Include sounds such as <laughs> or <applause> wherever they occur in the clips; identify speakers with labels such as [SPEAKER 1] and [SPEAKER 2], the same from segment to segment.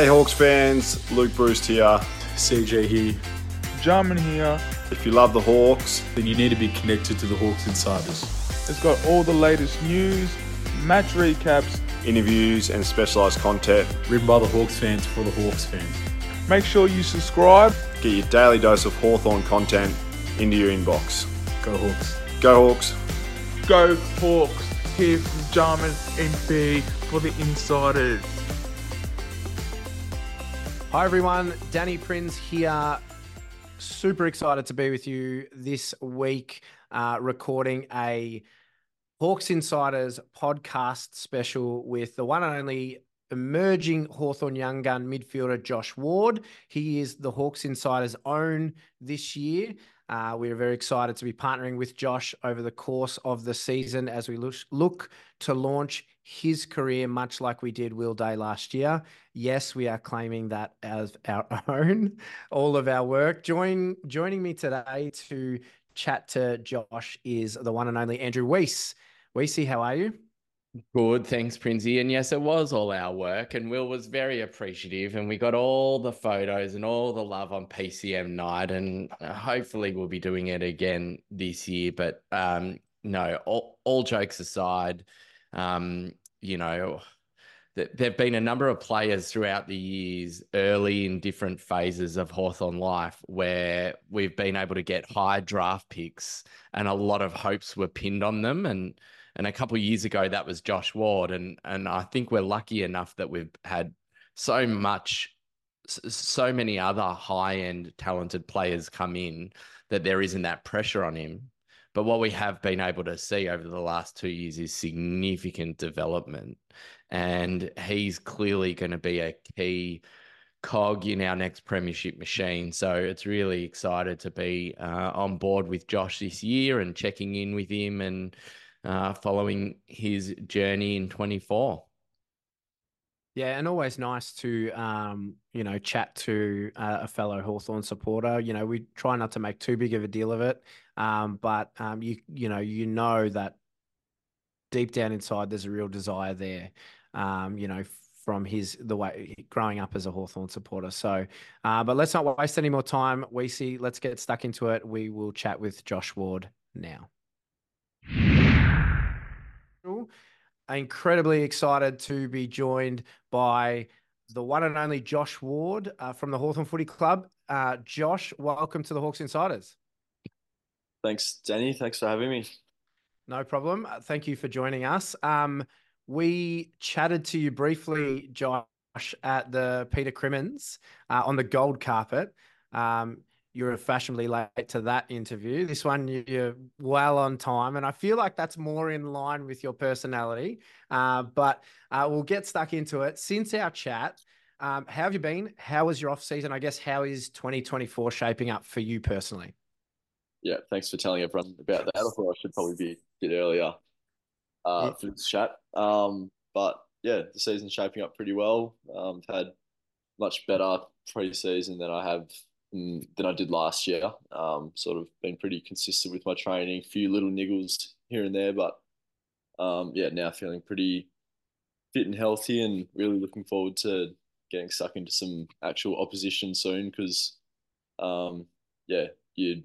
[SPEAKER 1] Hey Hawks fans, Luke Breust here.
[SPEAKER 2] CJ here.
[SPEAKER 3] Jarman here.
[SPEAKER 1] If you love the Hawks,
[SPEAKER 2] then you need to be connected to the Hawks Insiders.
[SPEAKER 3] It's got all the latest news, match recaps,
[SPEAKER 1] interviews, and specialised content
[SPEAKER 2] written by the Hawks fans for the Hawks fans.
[SPEAKER 3] Make sure you subscribe.
[SPEAKER 1] Get your daily dose of Hawthorn content into your inbox.
[SPEAKER 2] Go Hawks.
[SPEAKER 1] Go Hawks.
[SPEAKER 3] Go Hawks. Here from Jarman Impey for the Insiders.
[SPEAKER 4] Hi everyone, Danny Prinz here. Super excited to be with you this week, uh, recording a Hawks Insiders podcast special with the one and only emerging Hawthorn young gun midfielder Josh Ward. He is the Hawks Insiders' own this year. Uh, we are very excited to be partnering with Josh over the course of the season as we look, look to launch his career, much like we did Will Day last year. Yes, we are claiming that as our <laughs> own, all of our work. Join, joining me today to chat to Josh is the one and only Andrew Weiss. Weissy, how are you?
[SPEAKER 5] Good, thanks, Princey. And yes, it was all our work, and Will was very appreciative. And we got all the photos and all the love on PCM night, and uh, hopefully we'll be doing it again this year. But um, no, all, all jokes aside, um, you know, there have been a number of players throughout the years, early in different phases of Hawthorn life, where we've been able to get high draft picks, and a lot of hopes were pinned on them, and and a couple years ago, that was Josh Ward. And, and I think we're lucky enough that we've had so much, so many other high end talented players come in that there isn't that pressure on him. But what we have been able to see over the last two years is significant development. And he's clearly going to be a key cog in our next premiership machine. So it's really excited to be uh, on board with Josh this year and checking in with him and uh, following his journey in 24.
[SPEAKER 4] Yeah, and always nice to um, you know chat to uh, a fellow Hawthorn supporter. You know, we try not to make too big of a deal of it, um, but um, you you know you know that deep down inside there's a real desire there. Um, you know, from his the way growing up as a Hawthorn supporter. So, uh, but let's not waste any more time. Weissy. Let's get stuck into it. We will chat with Josh Ward now incredibly excited to be joined by the one and only Josh Ward uh, from the Hawthorn Footy Club. Uh, Josh, welcome to the Hawks Insiders.
[SPEAKER 6] Thanks, Danny. Thanks for having me.
[SPEAKER 4] No problem. Uh, thank you for joining us. Um, we chatted to you briefly, Josh, at the Peter Crimmins uh, on the gold carpet. Um, you're fashionably late to that interview. This one, you're well on time. And I feel like that's more in line with your personality. Uh, but uh, we'll get stuck into it. Since our chat, um, how have you been? How was your off season? I guess, how is 2024 shaping up for you personally?
[SPEAKER 6] Yeah, thanks for telling everyone about that. I thought I should probably be a bit earlier uh, yeah. for this chat. Um, but yeah, the season's shaping up pretty well. Um, I've had much better pre-season than I have than I did last year. Um, sort of been pretty consistent with my training, a few little niggles here and there, but um, yeah, now feeling pretty fit and healthy, and really looking forward to getting stuck into some actual opposition soon. Because um, yeah, you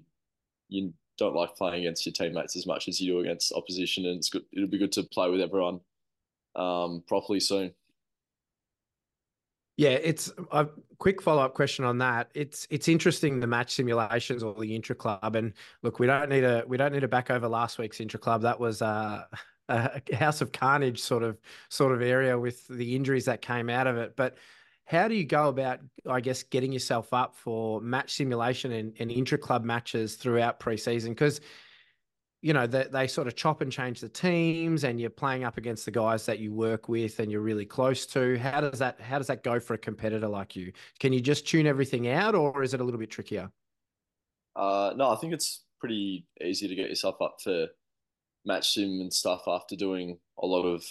[SPEAKER 6] you don't like playing against your teammates as much as you do against opposition, and it's good. It'll be good to play with everyone um, properly soon.
[SPEAKER 4] Yeah, it's a quick follow up question on that. It's it's interesting the match simulations or the intra club, and look, we don't need a we don't need to back over last week's intra club. That was uh, a house of carnage sort of sort of area with the injuries that came out of it. But how do you go about, I guess, getting yourself up for match simulation and, and intra club matches throughout preseason? Because you know, they, they sort of chop and change the teams and you're playing up against the guys that you work with and you're really close to. How does that how does that go for a competitor like you? Can you just tune everything out or is it a little bit trickier?
[SPEAKER 6] Uh, no, I think it's pretty easy to get yourself up for match sim and stuff after doing a lot of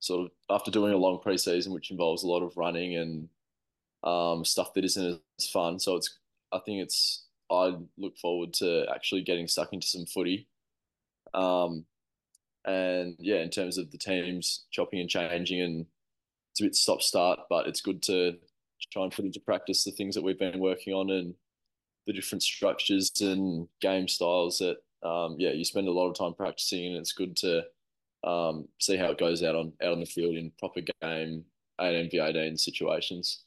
[SPEAKER 6] sort of after doing a long preseason, which involves a lot of running and um, stuff that isn't as fun. So it's I think it's I look forward to actually getting stuck into some footy um, and yeah, in terms of the teams chopping and changing, and it's a bit stop start, but it's good to try and put into practice the things that we've been working on and the different structures and game styles that um, yeah you spend a lot of time practicing and it's good to um, see how it goes out on out on the field in proper game and MV18 situations.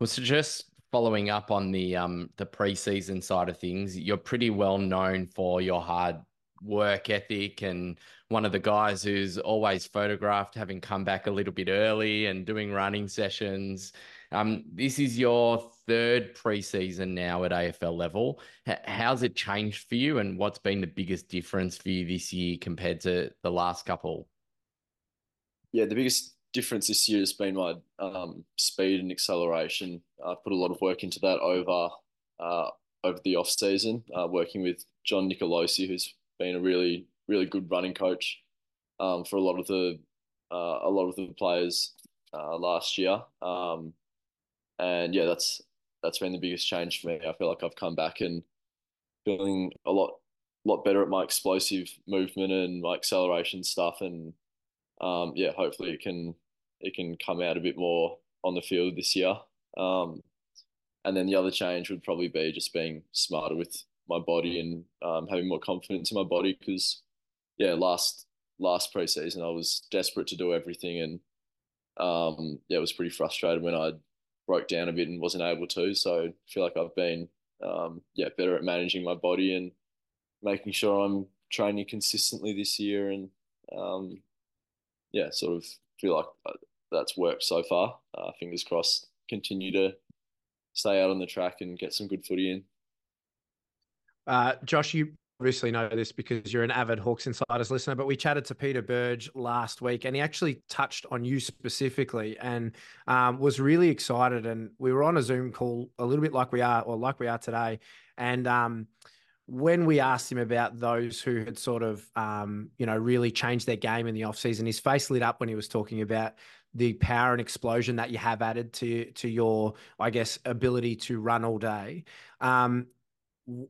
[SPEAKER 5] Well, so just following up on the um the preseason side of things, you're pretty well known for your hard work ethic and one of the guys who's always photographed having come back a little bit early and doing running sessions. Um, this is your third preseason now at AFL level. How's it changed for you, and what's been the biggest difference for you this year compared to the last couple?
[SPEAKER 6] Yeah, the biggest difference this year has been my um, speed and acceleration. I put a lot of work into that over uh, over the off season, uh, working with John Nicolosi, who's been a really really good running coach um, for a lot of the uh, a lot of the players uh, last year. Um, and yeah, that's that's been the biggest change for me. I feel like I've come back and feeling a lot lot better at my explosive movement and my acceleration stuff and um, yeah, hopefully it can it can come out a bit more on the field this year. Um, and then the other change would probably be just being smarter with my body and um, having more confidence in my body because yeah, last last preseason I was desperate to do everything and um, yeah, it was pretty frustrated when I broke down a bit and wasn't able to. So I feel like I've been um, yeah better at managing my body and making sure I'm training consistently this year and um, yeah, sort of feel like uh, that's worked so far. Uh, fingers crossed, continue to stay out on the track and get some good footy in.
[SPEAKER 4] Uh, Josh, you obviously know this because you're an avid Hawks Insiders listener, but we chatted to Peter Burge last week and he actually touched on you specifically and um, was really excited. And we were on a Zoom call a little bit like we are, or like we are today. And um, when we asked him about those who had sort of, um, you know, really changed their game in the offseason, his face lit up when he was talking about the power and explosion that you have added to to your, I guess, ability to run all day. Um,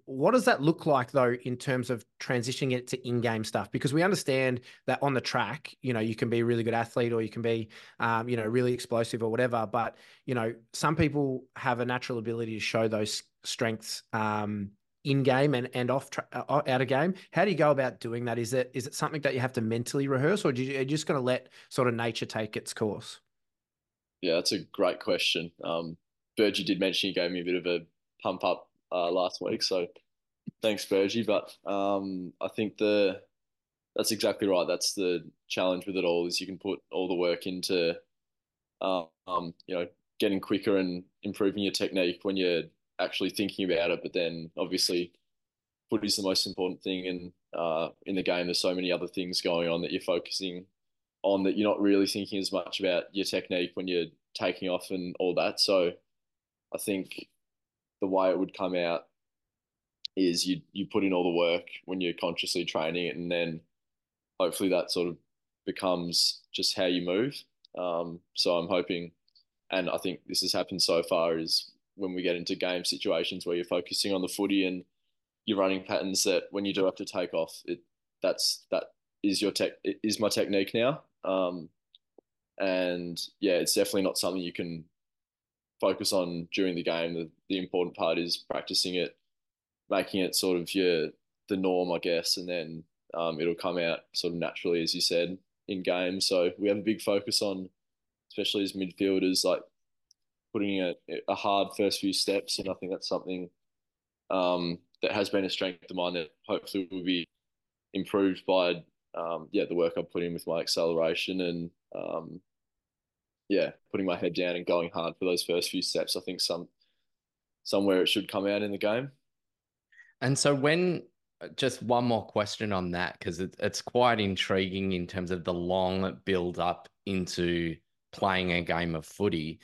[SPEAKER 4] what does that look like though in terms of transitioning it to in-game stuff because we understand that on the track you know you can be a really good athlete or you can be um, you know really explosive or whatever but you know some people have a natural ability to show those strengths um, in game and and off tra- uh, out of game. How do you go about doing that? Is it is it something that you have to mentally rehearse, or do you, are you just going to let sort of nature take its course?
[SPEAKER 6] Yeah, that's a great question. Um, Burgee did mention he gave me a bit of a pump up uh, last week, so thanks, Burgee. But um, I think the that's exactly right. That's the challenge with it all is you can put all the work into um, you know getting quicker and improving your technique when you're actually thinking about it. But then obviously, foot is the most important thing, and uh, in the game, there's so many other things going on that you're focusing on that you're not really thinking as much about your technique when you're taking off and all that. So I think the way it would come out is you you put in all the work when you're consciously training it, and then hopefully that sort of becomes just how you move. Um, so I'm hoping, and I think this has happened so far, is when we get into game situations where you're focusing on the footy and your running patterns that when you do have to take off, it that's that is your tech is my technique now. Um, and yeah, it's definitely not something you can focus on during the game. The, the important part is practicing it, making it sort of your the norm, I guess, and then um, it'll come out sort of naturally, as you said, in game. So we have a big focus on, especially as midfielders, like putting a, a hard first few steps, and I think that's something um, that has been a strength of mine that hopefully will be improved by um, yeah the work I've put in with my acceleration and um, yeah putting my head down and going hard for those first few steps. I think some somewhere it should come out in the game.
[SPEAKER 5] And so when just one more question on that because it, it's quite intriguing in terms of the long build up into playing a game of footy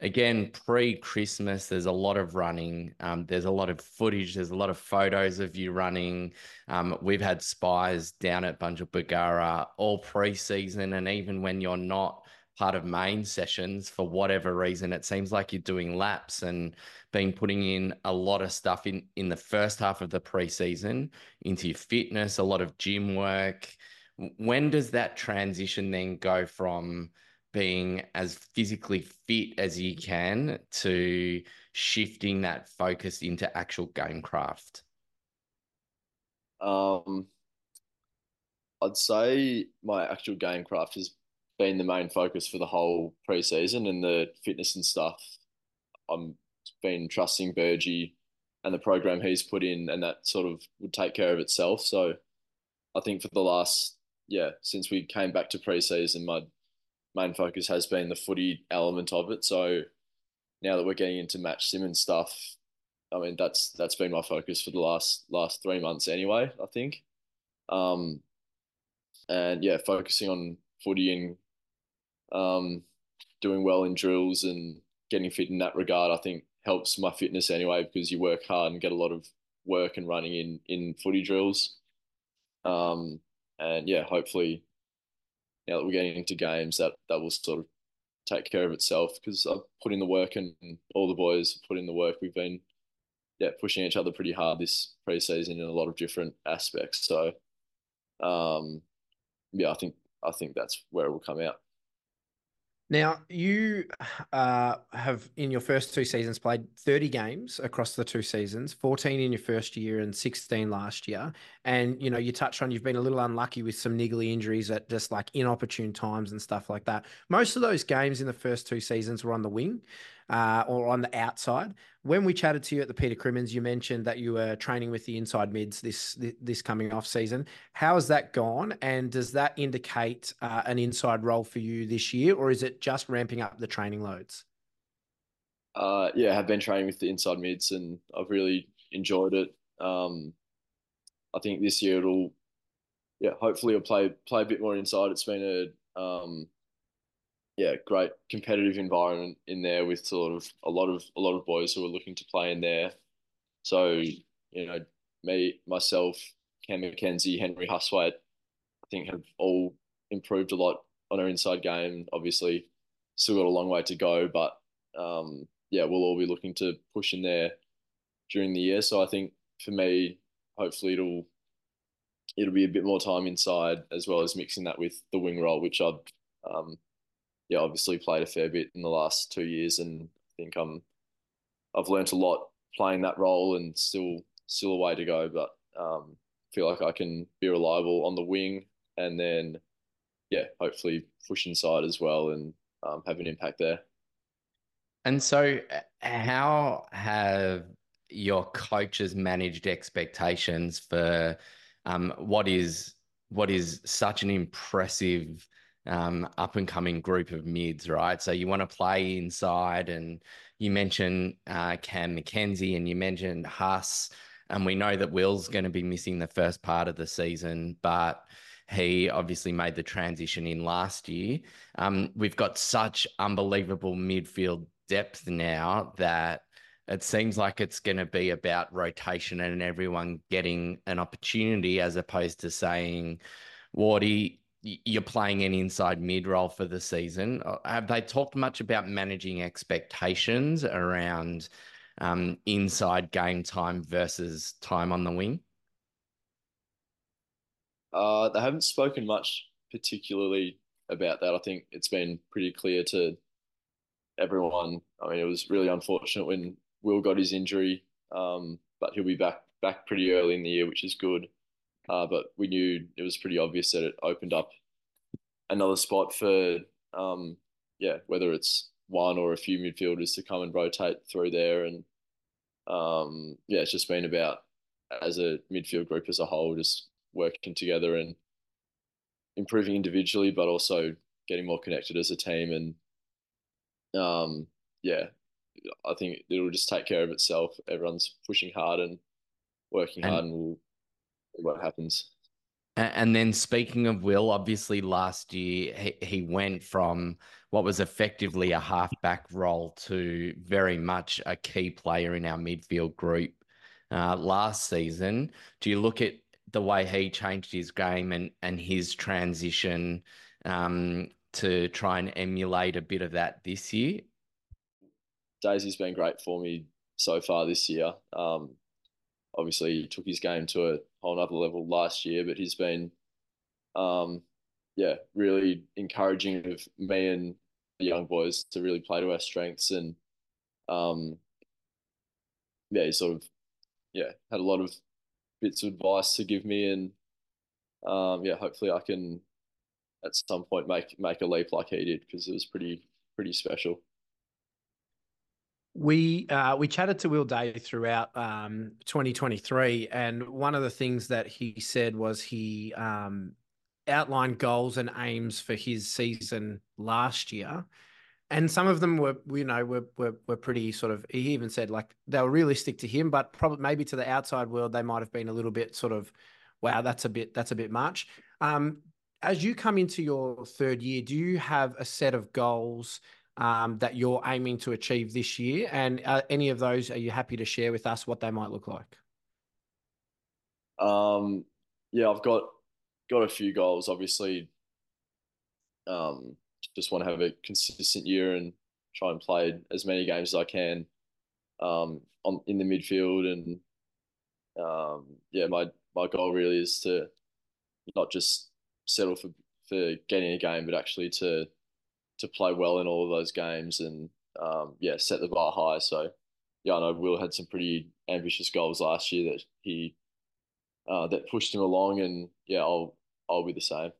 [SPEAKER 5] again, pre Christmas, there's a lot of running. Um, there's a lot of footage. There's a lot of photos of you running. Um, we've had spies down at Bunjil all pre season. And even when you're not part of main sessions for whatever reason, it seems like you're doing laps and been putting in a lot of stuff in, in the first half of the pre season into your fitness, a lot of gym work. When does that transition then go from being as physically fit as you can to shifting that focus into actual gamecraft?
[SPEAKER 6] Um, I'd say my actual gamecraft has been the main focus for the whole preseason and the fitness and stuff. I'm been trusting Burgee and the program he's put in, and that sort of would take care of itself. So I think for the last yeah, since we came back to preseason, my main focus has been the footy element of it. So now that we're getting into Match Simmons stuff, I mean that's that's been my focus for the last last three months anyway. I think, um, and yeah, focusing on footy and um, doing well in drills and getting fit in that regard, I think helps my fitness anyway because you work hard and get a lot of work and running in in footy drills. Um, and yeah, hopefully now that we're getting into games, that that will sort of take care of itself because I've put in the work and all the boys put in the work. We've been yeah pushing each other pretty hard this preseason in a lot of different aspects. So um, yeah, I think I think that's where it will come out.
[SPEAKER 4] Now, you uh, have in your first two seasons played 30 games across the two seasons, 14 in your first year and 16 last year. And, you know, you touched on you've been a little unlucky with some niggly injuries at just like inopportune times and stuff like that. Most of those games in the first two seasons were on the wing uh, or on the outside. When we chatted to you at the Peter Crimmins, you mentioned that you were training with the inside mids this this coming off season. How has that gone? And does that indicate uh, an inside role for you this year, or is it just ramping up the training loads?
[SPEAKER 6] Uh, yeah, I have been training with the inside mids, and I've really enjoyed it. Um, I think this year it'll, yeah, hopefully I'll play play a bit more inside. It's been a um, yeah, great competitive environment in there with sort of a lot of a lot of boys who are looking to play in there. So you know, me, myself, Cam McKenzie, Henry Hustwaite, I think have all improved a lot on our inside game. Obviously, still got a long way to go, but um, yeah, we'll all be looking to push in there during the year. So I think for me, hopefully it'll it'll be a bit more time inside as well as mixing that with the wing role, which I've um, yeah, obviously played a fair bit in the last two years, and I think I'm I've learned a lot playing that role, and still still a way to go, but um, feel like I can be reliable on the wing, and then yeah, hopefully push inside as well and um, have an impact there.
[SPEAKER 5] And so, how have your coaches managed expectations for um, what is what is such an impressive um, up and coming group of mids, right? So you want to play inside, and you mentioned uh, Cam McKenzie and you mentioned Huss, and we know that Will's going to be missing the first part of the season, but he obviously made the transition in last year. Um, we've got such unbelievable midfield depth now that it seems like it's going to be about rotation and everyone getting an opportunity as opposed to saying, Wardy, you're playing an inside mid role for the season. Uh, have they talked much about managing expectations around um, inside game time versus time on the wing?
[SPEAKER 6] Uh, they haven't spoken much particularly about that. I think it's been pretty clear to everyone. I mean, it was really unfortunate when Will got his injury, um, but he'll be back back pretty early in the year, which is good. Uh, but we knew it was pretty obvious that it opened up another spot for, um, yeah, whether it's one or a few midfielders to come and rotate through there. And um, yeah, it's just been about as a midfield group as a whole, just working together and improving individually, but also getting more connected as a team. And um, yeah, I think it'll just take care of itself. Everyone's pushing hard and working and, hard, and we'll see what happens.
[SPEAKER 5] And then speaking of Will, obviously last year he, he went from what was effectively a halfback role to very much a key player in our midfield group uh, last season. Do you look at the way he changed his game and, and his transition um, to try and emulate a bit of that this year?
[SPEAKER 6] Daisy's been great for me so far this year. Um, obviously, he took his game to a whole other level last year, but he's been um, yeah, really encouraging of me and the young boys to really play to our strengths and um, yeah, he sort of yeah had a lot of bits of advice to give me and um, yeah, hopefully I can at some point make make a leap like he did because it was pretty pretty special.
[SPEAKER 4] We uh, we chatted to Will Day throughout um, 2023, and one of the things that he said was he um, outlined goals and aims for his season last year, and some of them were you know were, were were pretty sort of. He even said like they were realistic to him, but probably maybe to the outside world they might have been a little bit sort of, wow, that's a bit that's a bit much. Um, as you come into your third year, do you have a set of goals? Um, that you're aiming to achieve this year? And uh, any of those, are you happy to share with us what they might look like?
[SPEAKER 6] Um, yeah, I've got got a few goals. Obviously, um, just want to have a consistent year and try and play as many games as I can um, on in the midfield. And um, yeah, my my goal really is to not just settle for for getting a game, but actually to to play well in all of those games and um, yeah, set the bar high. So yeah, I know Will had some pretty ambitious goals last year that he uh, that pushed him along, and yeah, I'll I'll be the same.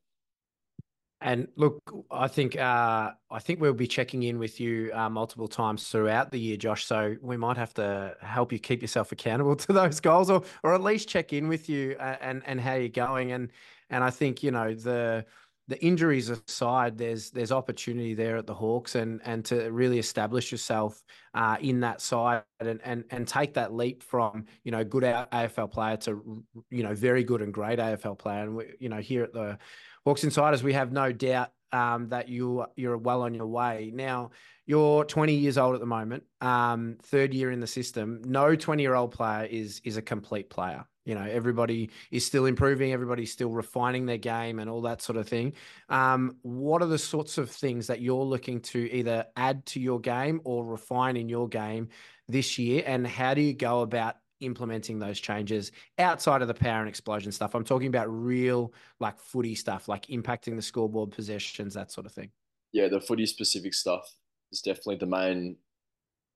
[SPEAKER 4] And look, I think uh, I think we'll be checking in with you uh, multiple times throughout the year, Josh. So we might have to help you keep yourself accountable <laughs> to those goals, or or at least check in with you uh, and and how you're going. And and I think you know the the injuries aside, there's there's opportunity there at the Hawks and and to really establish yourself uh, in that side and and and take that leap from you know good AFL player to you know very good and great AFL player. And we, you know here at the Hawks Insiders, we have no doubt um, that you you're well on your way. Now you're 20 years old at the moment, um, third year in the system. No 20 year old player is is a complete player. You know, everybody is still improving, everybody's still refining their game and all that sort of thing. Um, what are the sorts of things that you're looking to either add to your game or refine in your game this year? And how do you go about implementing those changes outside of the power and explosion stuff? I'm talking about real, like footy stuff, like impacting the scoreboard possessions, that sort of thing.
[SPEAKER 6] Yeah, the footy specific stuff is definitely the main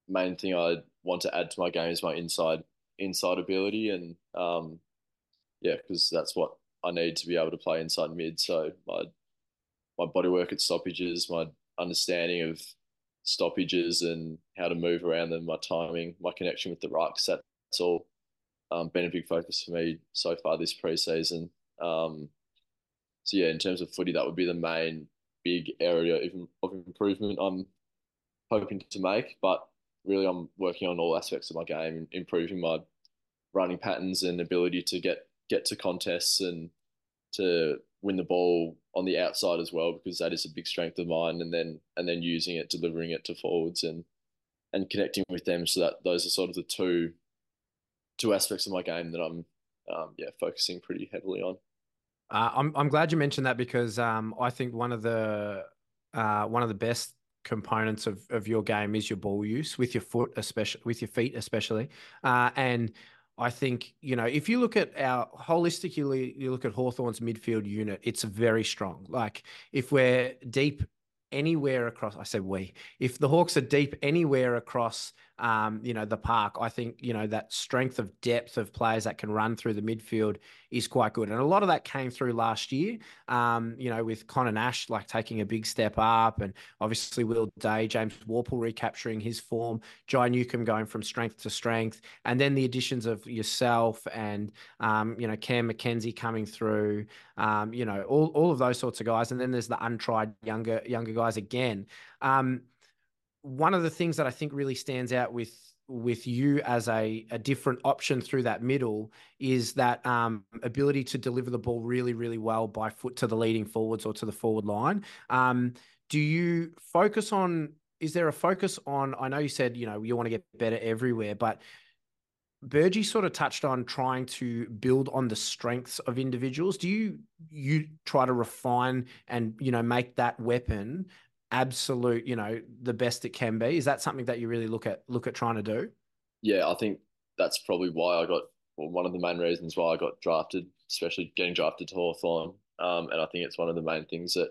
[SPEAKER 6] main thing I want to add to my game is my inside inside ability, and um, yeah, because that's what I need to be able to play inside mid. So my my body work at stoppages, my understanding of stoppages and how to move around them, my timing, my connection with the rucks, that's all um, been a big focus for me so far this preseason. Um, so yeah, in terms of footy, that would be the main big area of improvement I'm hoping to make. But really I'm working on all aspects of my game, improving my running patterns and ability to get get to contests and to win the ball on the outside as well because that is a big strength of mine and then and then using it delivering it to forwards and and connecting with them so that those are sort of the two two aspects of my game that I'm um, yeah focusing pretty heavily on.
[SPEAKER 4] Uh, I'm I'm glad you mentioned that because um, I think one of the uh, one of the best components of, of your game is your ball use with your foot, especially with your feet, especially. Uh, and I think, you know, if you look at our holistically, you look at Hawthorn's midfield unit, it's very strong. Like if we're deep anywhere across, I said we, if the Hawks are deep anywhere across um, you know, the park. I think, you know, that strength of depth of players that can run through the midfield is quite good. And a lot of that came through last year, um, you know, with Conor Nash like taking a big step up and obviously Will Day, James Worpel recapturing his form, Jai Newcomb going from strength to strength. And then the additions of yourself and, um, you know, Cam McKenzie coming through, um, you know, all, all of those sorts of guys. And then there's the untried younger, younger guys again. Um, one of the things that I think really stands out with with you as a, a different option through that middle is that um, ability to deliver the ball really, really well by foot to the leading forwards or to the forward line. Um, do you focus on? Is there a focus on? I know you said you know you want to get better everywhere, but Burgee sort of touched on trying to build on the strengths of individuals. Do you you try to refine and you know make that weapon absolute, you know, the best it can be? Is that something that you really look at look at trying to do?
[SPEAKER 6] Yeah, I think that's probably why I got well, one of the main reasons why I got drafted, especially getting drafted to Hawthorn, um, and I think it's one of the main things that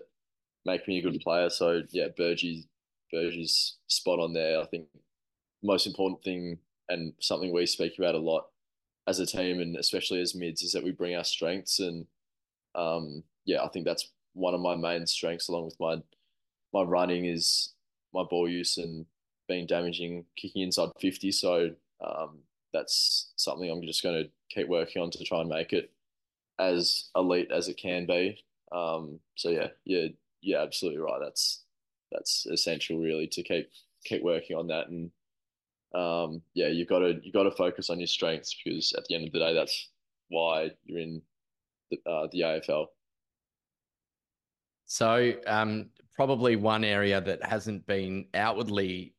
[SPEAKER 6] make me a good player. So yeah, Burgee's Burgee's spot on there. I think most important thing and something we speak about a lot as a team and especially as mids is that we bring our strengths and um, yeah, I think that's one of my main strengths along with my my running is my ball use and being damaging, kicking inside 50. So um, that's something I'm just going to keep working on to try and make it as elite as it can be. Um, so yeah, yeah, yeah, absolutely right. That's that's essential really to keep keep working on that and um, yeah, you got to you got to focus on your strengths because at the end of the day, that's why you're in the, uh, the AFL.
[SPEAKER 5] So, um, probably one area that hasn't been outwardly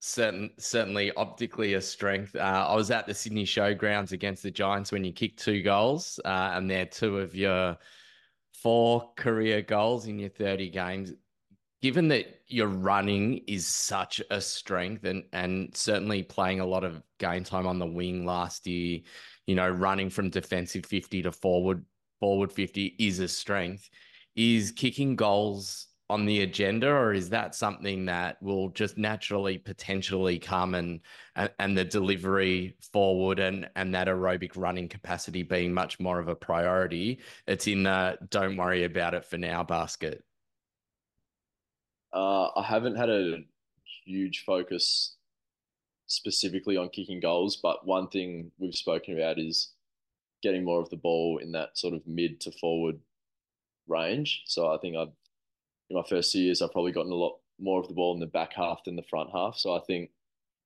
[SPEAKER 5] certain, certainly optically a strength. Uh, I was at the Sydney Showgrounds against the Giants when you kicked two goals, uh, and they're two of your four career goals in your 30 games. Given that your running is such a strength and, and certainly playing a lot of game time on the wing last year, you know, running from defensive 50 to forward forward 50 is a strength. Is kicking goals on the agenda, or is that something that will just naturally potentially come and and, the delivery forward and and that aerobic running capacity being much more of a priority? It's in the don't worry about it for now basket.
[SPEAKER 6] Uh, I haven't had a huge focus specifically on kicking goals, but one thing we've spoken about is getting more of the ball in that sort of mid to forward range. So I think I've in my first two years I've probably gotten a lot more of the ball in the back half than the front half. So I think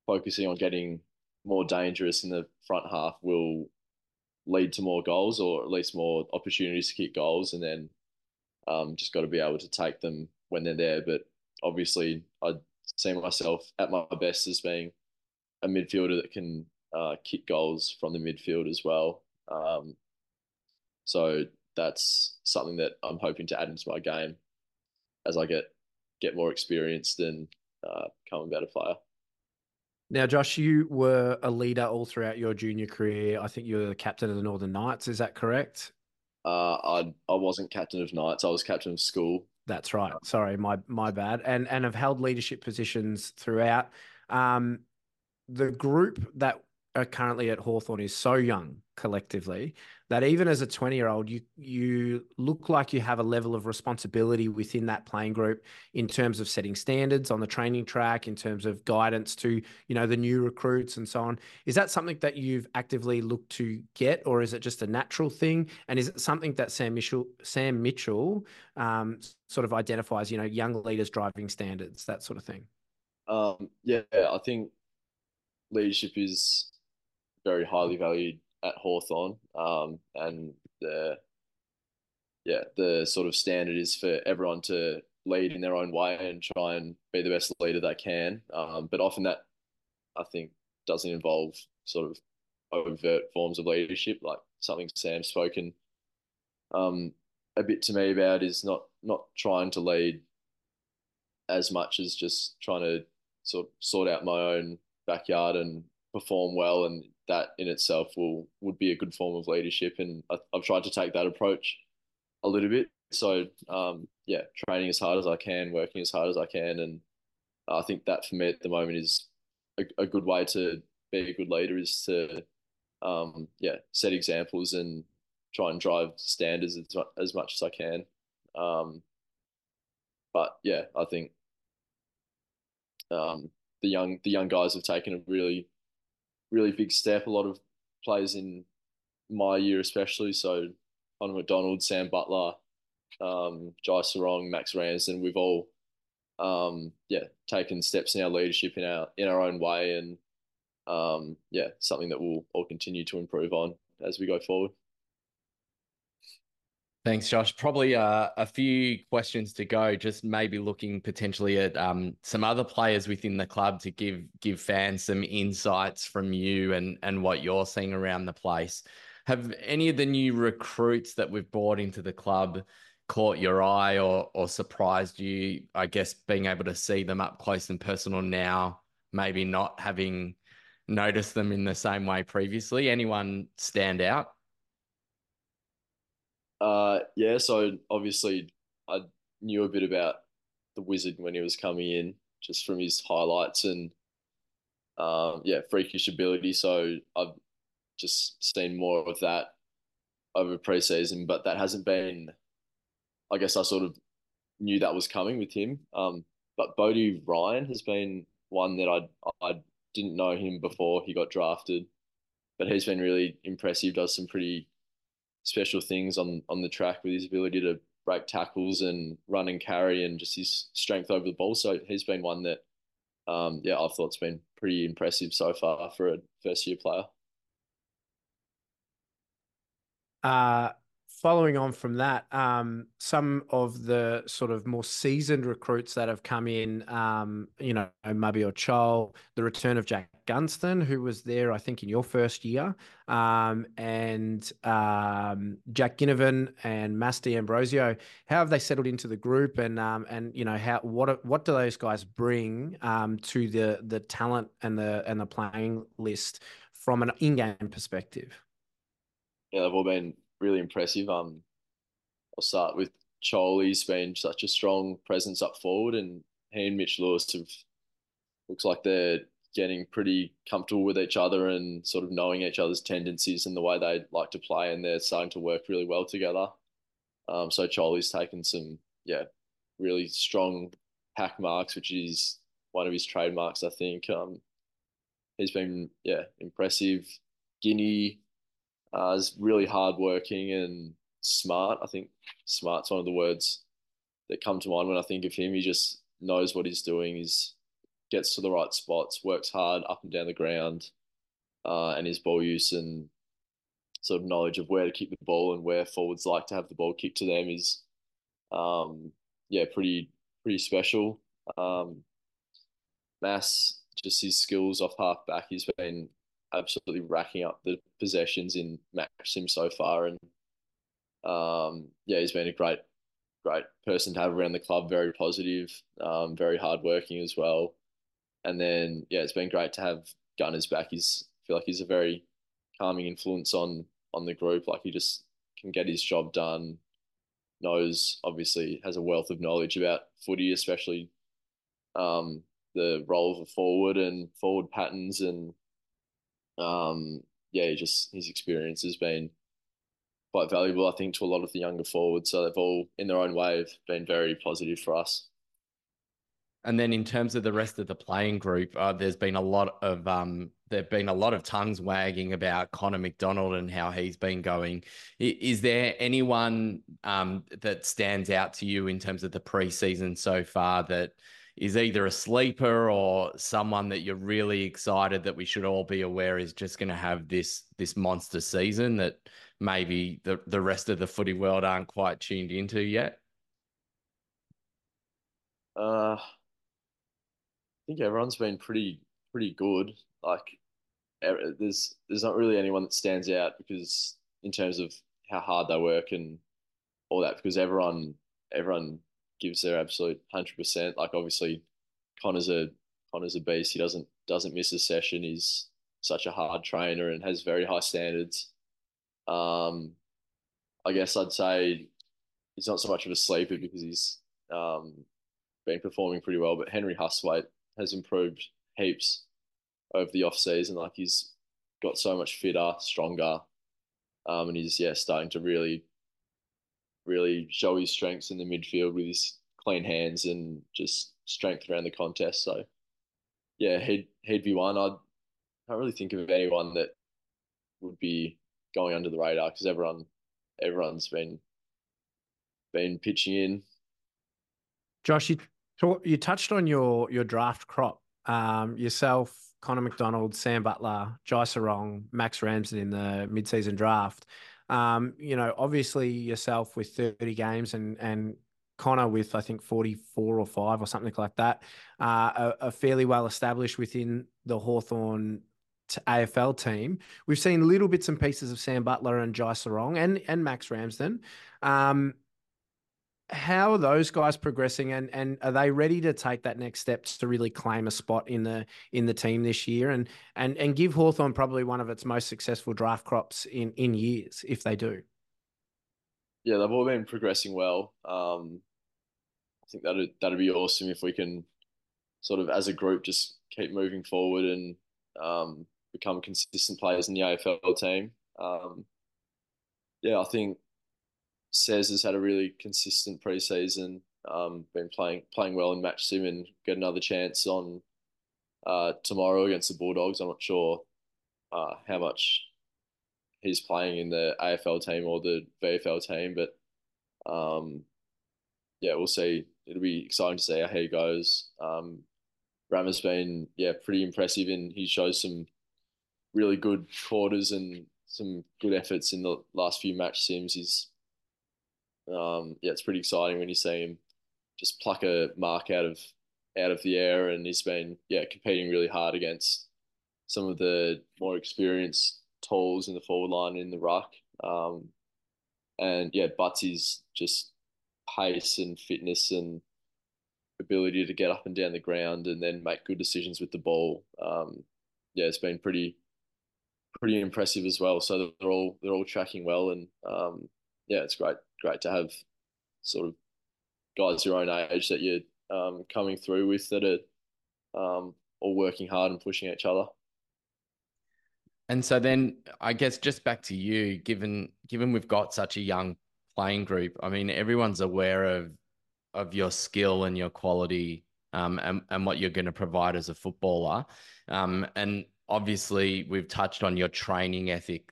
[SPEAKER 6] focusing on getting more dangerous in the front half will lead to more goals or at least more opportunities to kick goals and then um, just got to be able to take them when they're there. But obviously I see myself at my best as being a midfielder that can uh, kick goals from the midfield as well. Um, so that's something that I'm hoping to add into my game as I get get more experienced and uh, become a better player.
[SPEAKER 4] Now, Josh, you were a leader all throughout your junior career. I think you were the captain of the Northern Knights. Is that correct?
[SPEAKER 6] Uh, I I wasn't captain of Knights. I was captain of school.
[SPEAKER 4] That's right. Sorry, my my bad. And and have held leadership positions throughout. Um, the group that are currently at Hawthorn is so young collectively that even as a 20 year old you you look like you have a level of responsibility within that playing group in terms of setting standards on the training track in terms of guidance to you know the new recruits and so on. Is that something that you've actively looked to get or is it just a natural thing? And is it something that Sam Mitchell Sam Mitchell um, sort of identifies you know young leaders driving standards that sort of thing?
[SPEAKER 6] Um, yeah I think leadership is very highly valued at Hawthorn. Um, and the yeah, the sort of standard is for everyone to lead in their own way and try and be the best leader they can. Um, but often that I think doesn't involve sort of overt forms of leadership, like something Sam's spoken um, a bit to me about is not not trying to lead as much as just trying to sort sort out my own backyard and perform well and that in itself will would be a good form of leadership. And I, have tried to take that approach a little bit. So um, yeah, training as hard as I can, working as hard as I can, and I think that for me at the moment is a, a good way to be a good leader is to um, yeah set examples and try and drive standards as, as much as I can. Um, but yeah, I think um, the young the young guys have taken a really really big step. A lot of players in my year, especially. So Connor Macdonald, Sam Butler, um, Jai Serong, Max Ramsden, we've all um, yeah taken steps in our leadership in our in our own way, and um, yeah, something that we'll all continue to improve on as we go forward.
[SPEAKER 5] Thanks, Josh. Probably uh, a few questions to go. Just maybe looking potentially at um, some other players within the club to give give fans some insights from you and and what you're seeing around the place. Have any of the new recruits that we've brought into the club caught your eye or or surprised you? I guess being able to see them up close and personal now, maybe not having noticed them in the same way previously. Anyone stand out?
[SPEAKER 6] Uh, yeah. So obviously, I knew a bit about the Wizard when he was coming in, just from his highlights and um, yeah, freakish ability. So I've just seen more of that over preseason, but that hasn't been. I guess I sort of knew that was coming with him. Um, but Bodie Ryan has been one that I I didn't know him before he got drafted, but he's been really impressive. Does some pretty special things on on the track with his ability to break tackles and run and carry, and just his strength over the ball. So he's been one that, um, yeah, I've thought's been pretty impressive so far for a first year player.
[SPEAKER 4] Uh, following on from that, um, some of the sort of more seasoned recruits that have come in, um, you know, Mabior Chol, the return of Jack Gunston, who was there, I think, in your first year, um, and um, Jack Ginnivan and Massimo D'Ambrosio. How have they settled into the group, and um, and you know, how what what do those guys bring um, to the the talent and the and the playing list from an in-game perspective?
[SPEAKER 6] Yeah, they've all been really impressive. Um, I'll start with Charlie's been such a strong presence up forward, and he and Mitch Lewis have looks like they're getting pretty comfortable with each other and sort of knowing each other's tendencies and the way they like to play, and they're starting to work really well together. Um, so Charlie's taken some, yeah, really strong pack marks, which is one of his trademarks, I think. Um, he's been, yeah, impressive. Guinea uh, is really hardworking and smart. I think smart's one of the words that come to mind when I think of him. He just knows what he's doing. He's gets to the right spots, works hard up and down the ground, uh, and his ball use and sort of knowledge of where to keep the ball and where forwards like to have the ball kicked to them is, um, yeah, pretty pretty special. Um, Mass, just his skills off half back, he's been absolutely racking up the possessions in Maxim so far, and um, yeah, he's been a great, great person to have around the club. Very positive, um, very hardworking as well. And then yeah, it's been great to have Gunners back. He's I feel like he's a very calming influence on on the group. Like he just can get his job done. Knows obviously has a wealth of knowledge about footy, especially um, the role of a forward and forward patterns and um, yeah, just his experience has been quite valuable, I think, to a lot of the younger forwards. So they've all, in their own way, have been very positive for us.
[SPEAKER 5] And then in terms of the rest of the playing group, uh, there's been a lot of um, there've been a lot of tongues wagging about Connor Macdonald and how he's been going. Is there anyone um, that stands out to you in terms of the preseason so far that is either a sleeper or someone that you're really excited that we should all be aware is just going to have this this monster season that maybe the the rest of the footy world aren't quite tuned into yet?
[SPEAKER 6] Uh, I think everyone's been pretty pretty good. Like, there's there's not really anyone that stands out because in terms of how hard they work and all that, because everyone everyone gives their absolute hundred percent. Like obviously, Connor's a Connor's a beast. He doesn't doesn't miss a session. He's such a hard trainer and has very high standards. Um, I guess I'd say he's not so much of a sleeper because he's um, been performing pretty well. But Henry Hustwaite has improved heaps over the off season. Like he's got so much fitter, stronger, um, and he's yeah starting to really really show his strengths in the midfield with his clean hands and just strength around the contest. So, yeah, he'd he'd be one. I can't really think of anyone that would be going under the radar because everyone everyone's been been pitching in.
[SPEAKER 4] Josh, you you touched on your your draft crop. Um, yourself, Connor Macdonald, Sam Butler, Jai Serong, Max Ramsden in the mid-season draft. Um, you know, obviously yourself with 30 games and and Connor with I think 44 or 5 or something like that, uh, are, fairly well established within the Hawthorn AFL team. We've seen little bits and pieces of Sam Butler and Jai Serong and and Max Ramsden. Um, how are those guys progressing and and are they ready to take that next step to really claim a spot in the in the team this year and and and give Hawthorn probably one of its most successful draft crops in in years if they do
[SPEAKER 6] yeah, they've all been progressing well. Um, I think that'd that'd be awesome if we can sort of as a group just keep moving forward and um, become consistent players in the AFL team. Um, yeah, I think Says has had a really consistent preseason. Um, been playing playing well in match sim and get another chance on uh, tomorrow against the Bulldogs. I'm not sure uh, how much he's playing in the AFL team or the VFL team, but um, yeah, we'll see. It'll be exciting to see how he goes. Um, Ram has been yeah pretty impressive, and he shows some really good quarters and some good efforts in the last few match sims. He's um, yeah, it's pretty exciting when you see him just pluck a mark out of out of the air, and he's been yeah competing really hard against some of the more experienced tools in the forward line in the ruck. Um, and yeah, Butsy's just pace and fitness and ability to get up and down the ground and then make good decisions with the ball. Um, yeah, it's been pretty pretty impressive as well. So they're all they're all tracking well, and um, yeah, it's great great to have sort of guys your own age that you're um, coming through with that are um, all working hard and pushing each other.
[SPEAKER 5] And so then I guess just back to you, given given we've got such a young playing group, I mean everyone's aware of of your skill and your quality um, and, and what you're going to provide as a footballer. Um, and obviously we've touched on your training ethic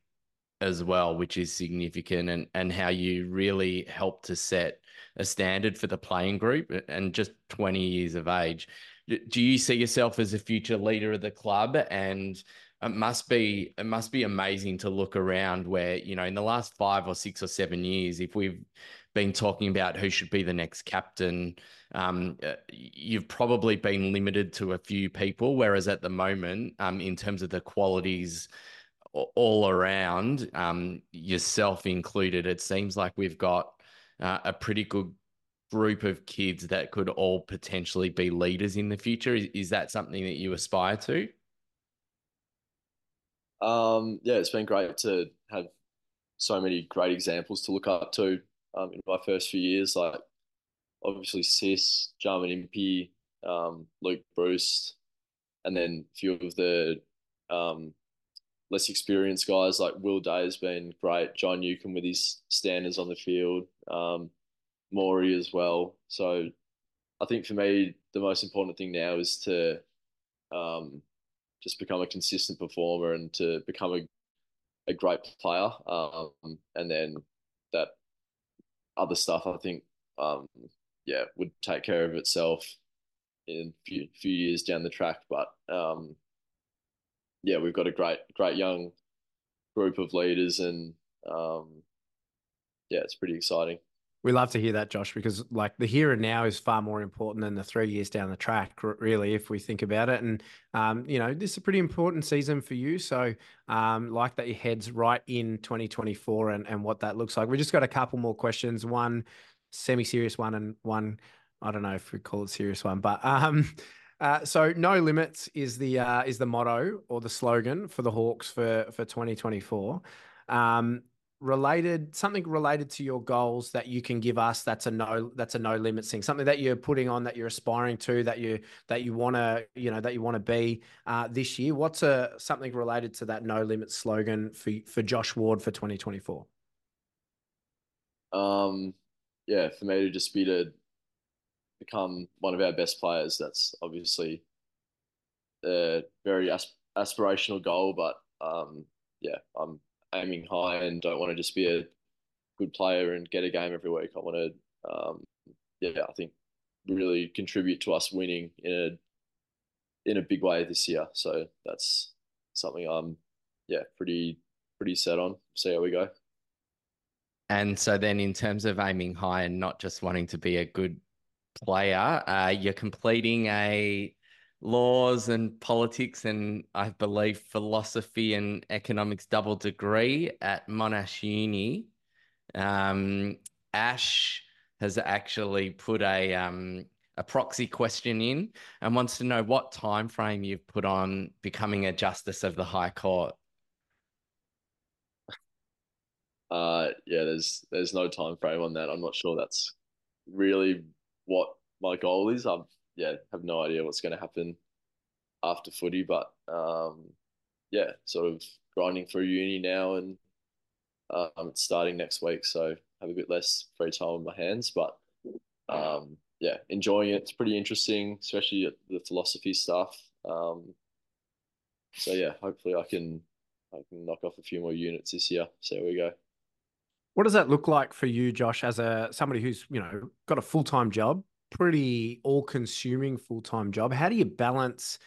[SPEAKER 5] as well, which is significant and, and how you really help to set a standard for the playing group and just 20 years of age. Do you see yourself as a future leader of the club? And it must be it must be amazing to look around where, you know, in the last five or six or seven years, if we've been talking about who should be the next captain, um, uh, you've probably been limited to a few people. Whereas at the moment, um, in terms of the qualities all around, um, yourself included, it seems like we've got uh, a pretty good group of kids that could all potentially be leaders in the future. Is, is that something that you aspire to?
[SPEAKER 6] Um, yeah, it's been great to have so many great examples to look up to um, in my first few years. Like obviously Sis, Jarman Impey, um, Luke Breust, and then a few of the um, less experienced guys like Will Day has been great. Jai Newcombe with his standards on the field, um, Maury as well. So I think for me, the most important thing now is to um, just become a consistent performer and to become a, a great player. Um, and then that other stuff, I think, um, yeah, would take care of itself in a few, few years down the track. But um, yeah, we've got a great, great young group of leaders, and um, yeah, it's pretty exciting.
[SPEAKER 4] We love to hear that, Josh, because like the here and now is far more important than the three years down the track, really, if we think about it. And um, you know, this is a pretty important season for you. So, um, like that, your head's right in 2024 and and what that looks like. We just got a couple more questions. One semi-serious one, and one I don't know if we call it serious one, but um, uh, so no limits is the uh, is the motto or the slogan for the Hawks for for 2024. Um, related something related to your goals that you can give us that's a no that's a no limits thing something that you're putting on that you're aspiring to that you that you want to you know that you want to be uh, this year what's a something related to that no limits slogan for for Josh Ward for 2024 um
[SPEAKER 6] yeah for me to just be to become one of our best players. That's obviously a very asp- aspirational goal, but um, yeah, I'm aiming high and don't want to just be a good player and get a game every week. I want to, um, yeah, I think really contribute to us winning in a in a big way this year. So that's something I'm, yeah, pretty pretty set on. See how we go.
[SPEAKER 5] And so then, in terms of aiming high and not just wanting to be a good player. Uh, you're completing a laws and politics and I believe philosophy and economics double degree at Monash Uni. Um, Ash has actually put a um, a proxy question in and wants to know what time frame you've put on becoming a justice of the High Court.
[SPEAKER 6] uh, yeah, there's there's no time frame on that. I'm not sure that's really what my goal is. I'm yeah, have no idea what's going to happen after footy, but um, yeah, sort of grinding through uni now, and um, it's starting next week, so have a bit less free time on my hands, but um, yeah, enjoying it. It's pretty interesting, especially the philosophy stuff. Um, so yeah, hopefully I can I can knock off a few more units this year. So we go.
[SPEAKER 4] What does that look like for you, Josh, as a somebody who's you know got a full time job, pretty all consuming full time job? How do you balance,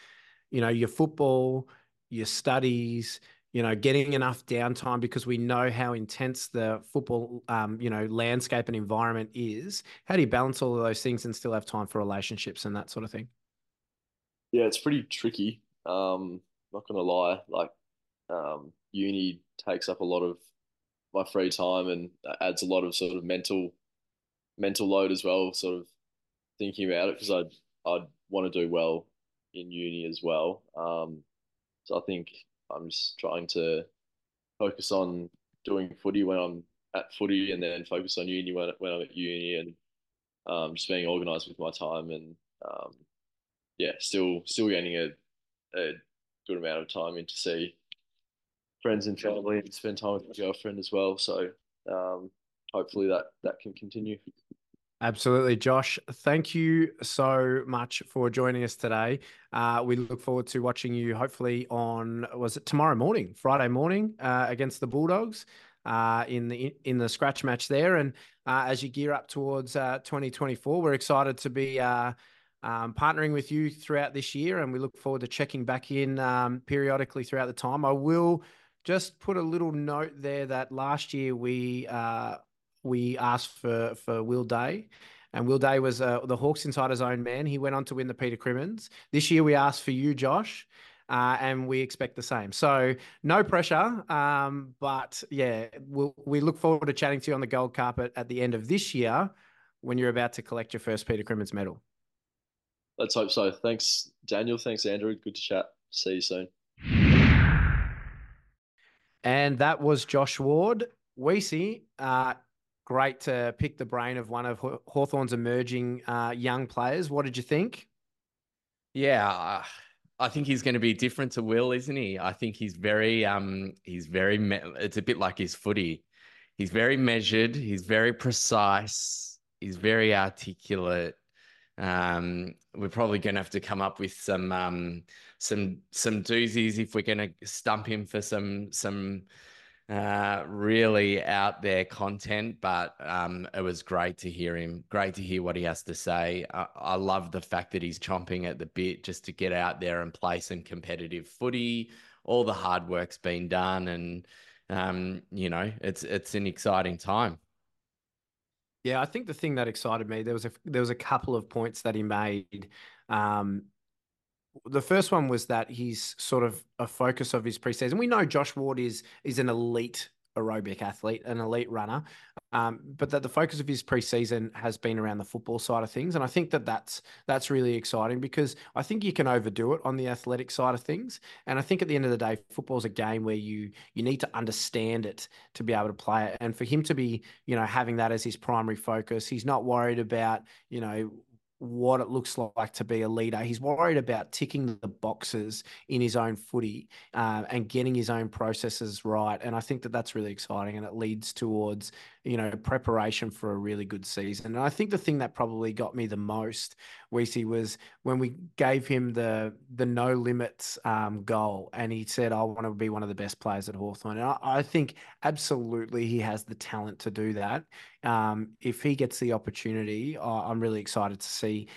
[SPEAKER 4] you know, your football, your studies, you know, getting enough downtime because we know how intense the football, um, you know, landscape and environment is. How do you balance all of those things and still have time for relationships and that sort of thing?
[SPEAKER 6] Yeah, it's pretty tricky. Um, not gonna lie, like um, uni takes up a lot of my free time and adds a lot of sort of mental mental load as well. Sort of thinking about it because I'd I'd want to do well in uni as well. Um, so I think I'm just trying to focus on doing footy when I'm at footy, and then focus on uni when when I'm at uni, and um, just being organised with my time, and um, yeah, still still getting a a good amount of time in to see friends and family and spend time with my girlfriend as well. So um, hopefully that that can continue.
[SPEAKER 4] Absolutely, Josh. Thank you so much for joining us today. Uh, we look forward to watching you hopefully on was it tomorrow morning, Friday morning uh, against the Bulldogs uh, in the in the scratch match there. And uh, as you gear up towards uh, 2024, we're excited to be uh, um, partnering with you throughout this year, and we look forward to checking back in um, periodically throughout the time. I will just put a little note there that last year we we asked for for Will Day. And Will Day was uh, the Hawks Insider's own man. He went on to win the Peter Crimmins. This year we asked for you, Josh, uh, and we expect the same. So no pressure, um, but yeah, we'll, we look forward to chatting to you on the gold carpet at the end of this year when you're about to collect your first Peter Crimmins medal.
[SPEAKER 6] Let's hope so. Thanks, Daniel. Thanks, Andrew. Good to chat. See you soon.
[SPEAKER 4] And that was Josh Ward. Weissy, uh, great to pick the brain of one of Hawthorn's emerging uh, young players. What did you think?
[SPEAKER 5] Yeah, uh, I think he's going to be different to Will, isn't he? I think he's very, um, he's very. Me- it's a bit like his footy. He's very measured. He's very precise. He's very articulate. Um, we're probably going to have to come up with some um, some some doozies if we're going to stump him for some some uh, really out there content, but um, it was great to hear him. Great to hear what he has to say. I, I love the fact that he's chomping at the bit just to get out there and play some competitive footy. All the hard work's been done, and um, you know it's it's an exciting time.
[SPEAKER 4] Yeah, I think the thing that excited me there was a there was a couple of points that he made um, the first one was that he's sort of a focus of his preseason. We know Josh Ward is is an elite aerobic athlete, an elite runner, um, but that the focus of his preseason has been around the football side of things, and I think that that's that's really exciting because I think you can overdo it on the athletic side of things, and I think at the end of the day, football's a game where you you need to understand it to be able to play it, and for him to be you know having that as his primary focus, he's not worried about you know what it looks like to be a leader. He's worried about ticking the boxes in his own footy uh, and getting his own processes right. And I think that that's really exciting and it leads towards, you know, preparation for a really good season. And I think the thing that probably got me the most, Weissy, was when we gave him the the no limits um, goal and he said, I want to be one of the best players at Hawthorn. And I, I think absolutely he has the talent to do that. Um, if he gets the opportunity, I'm really excited to see,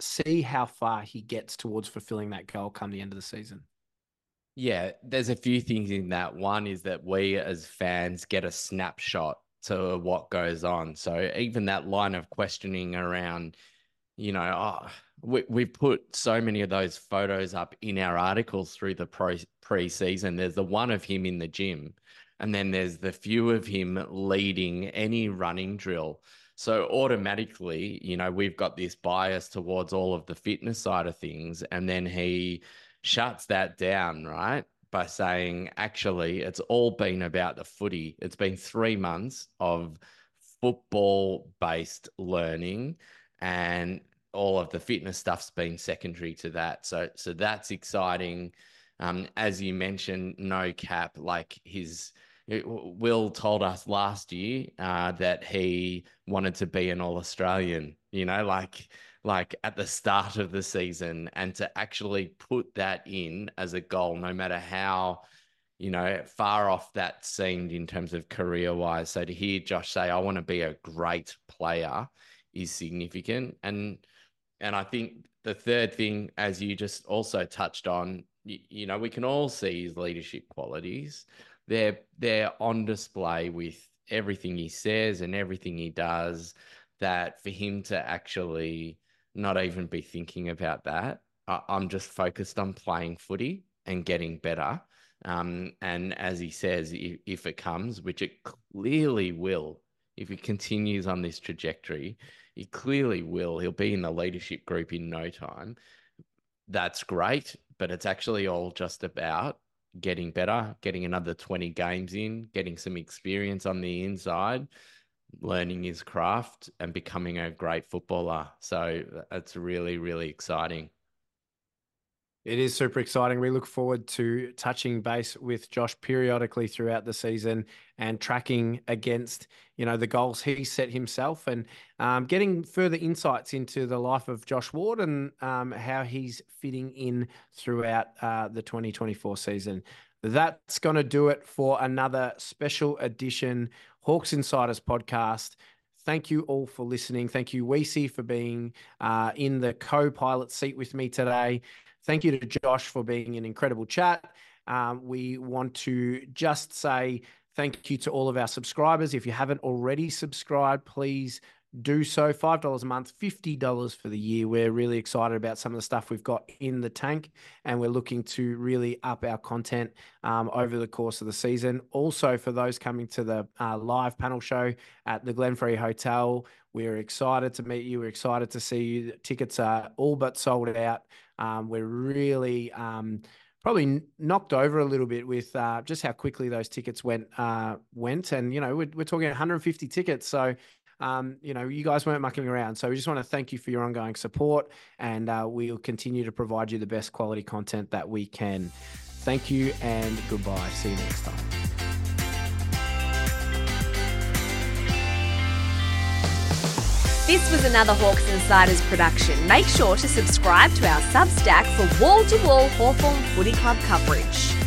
[SPEAKER 4] see how far he gets towards fulfilling that goal come the end of the season.
[SPEAKER 5] Yeah, there's a few things in that. One is that we as fans get a snapshot to what goes on. So even that line of questioning around, you know, oh, we we put so many of those photos up in our articles through the pre pre-season. There's the one of him in the gym, and then there's the few of him leading any running drill. So automatically, you know, we've got this bias towards all of the fitness side of things, and then he shuts that down, right? By saying, actually, it's all been about the footy. It's been three months of football based learning and all of the fitness stuff's been secondary to that. So, so that's exciting. Um, as you mentioned, no cap, like his, Will told us last year uh, that he wanted to be an All Australian. You know, like like at the start of the season, and to actually put that in as a goal, no matter how you know far off that seemed in terms of career wise. So to hear Josh say, "I want to be a great player," is significant, and and I think the third thing, as you just also touched on, you, you know, we can all see his leadership qualities they're they're on display with everything he says and everything he does that for him to actually not even be thinking about that. I'm just focused on playing footy and getting better. Um, and as he says if, if it comes which it clearly will if he continues on this trajectory he clearly will. He'll be in the leadership group in no time. That's great but it's actually all just about getting better, getting another 20 games in, getting some experience on the inside, learning his craft, and becoming a great footballer. So it's really, really exciting.
[SPEAKER 4] It is super exciting. We look forward to touching base with Josh periodically throughout the season and tracking against, you know, the goals he set himself and um, getting further insights into the life of Josh Ward and um, how he's fitting in throughout uh, the 2024 season. That's going to do it for another special edition Hawks Insiders podcast. Thank you all for listening. Thank you, Weissy, for being uh, in the co pilot seat with me today. Thank you to Josh for being an incredible chat. Um, we want to just say thank you to all of our subscribers. If you haven't already subscribed, please do so. $5 a month, $50 for the year. We're really excited about some of the stuff we've got in the tank, and we're looking to really up our content um, over the course of the season. Also, for those coming to the uh, live panel show at the Glenferrie Hotel, we're excited to meet you. We're excited to see you. Tickets are all but sold out. Um, we're really. Um, probably knocked over a little bit with uh, just how quickly those tickets went uh, went and you know we're, we're talking 150 tickets so um, you know, you guys weren't mucking around. So we just want to thank you for your ongoing support, and uh, we'll continue to provide you the best quality content that we can. Thank you and goodbye. See you next time.
[SPEAKER 7] This was another Hawks Insiders production. Make sure to subscribe to our Substack for wall to wall Hawthorn Footy Club coverage.